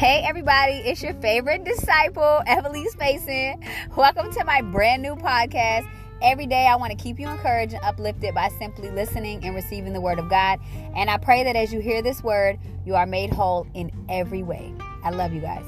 Hey, everybody, it's your favorite disciple, Evelyn Spacen. Welcome to my brand new podcast. Every day, I want to keep you encouraged and uplifted by simply listening and receiving the word of God. And I pray that as you hear this word, you are made whole in every way. I love you guys.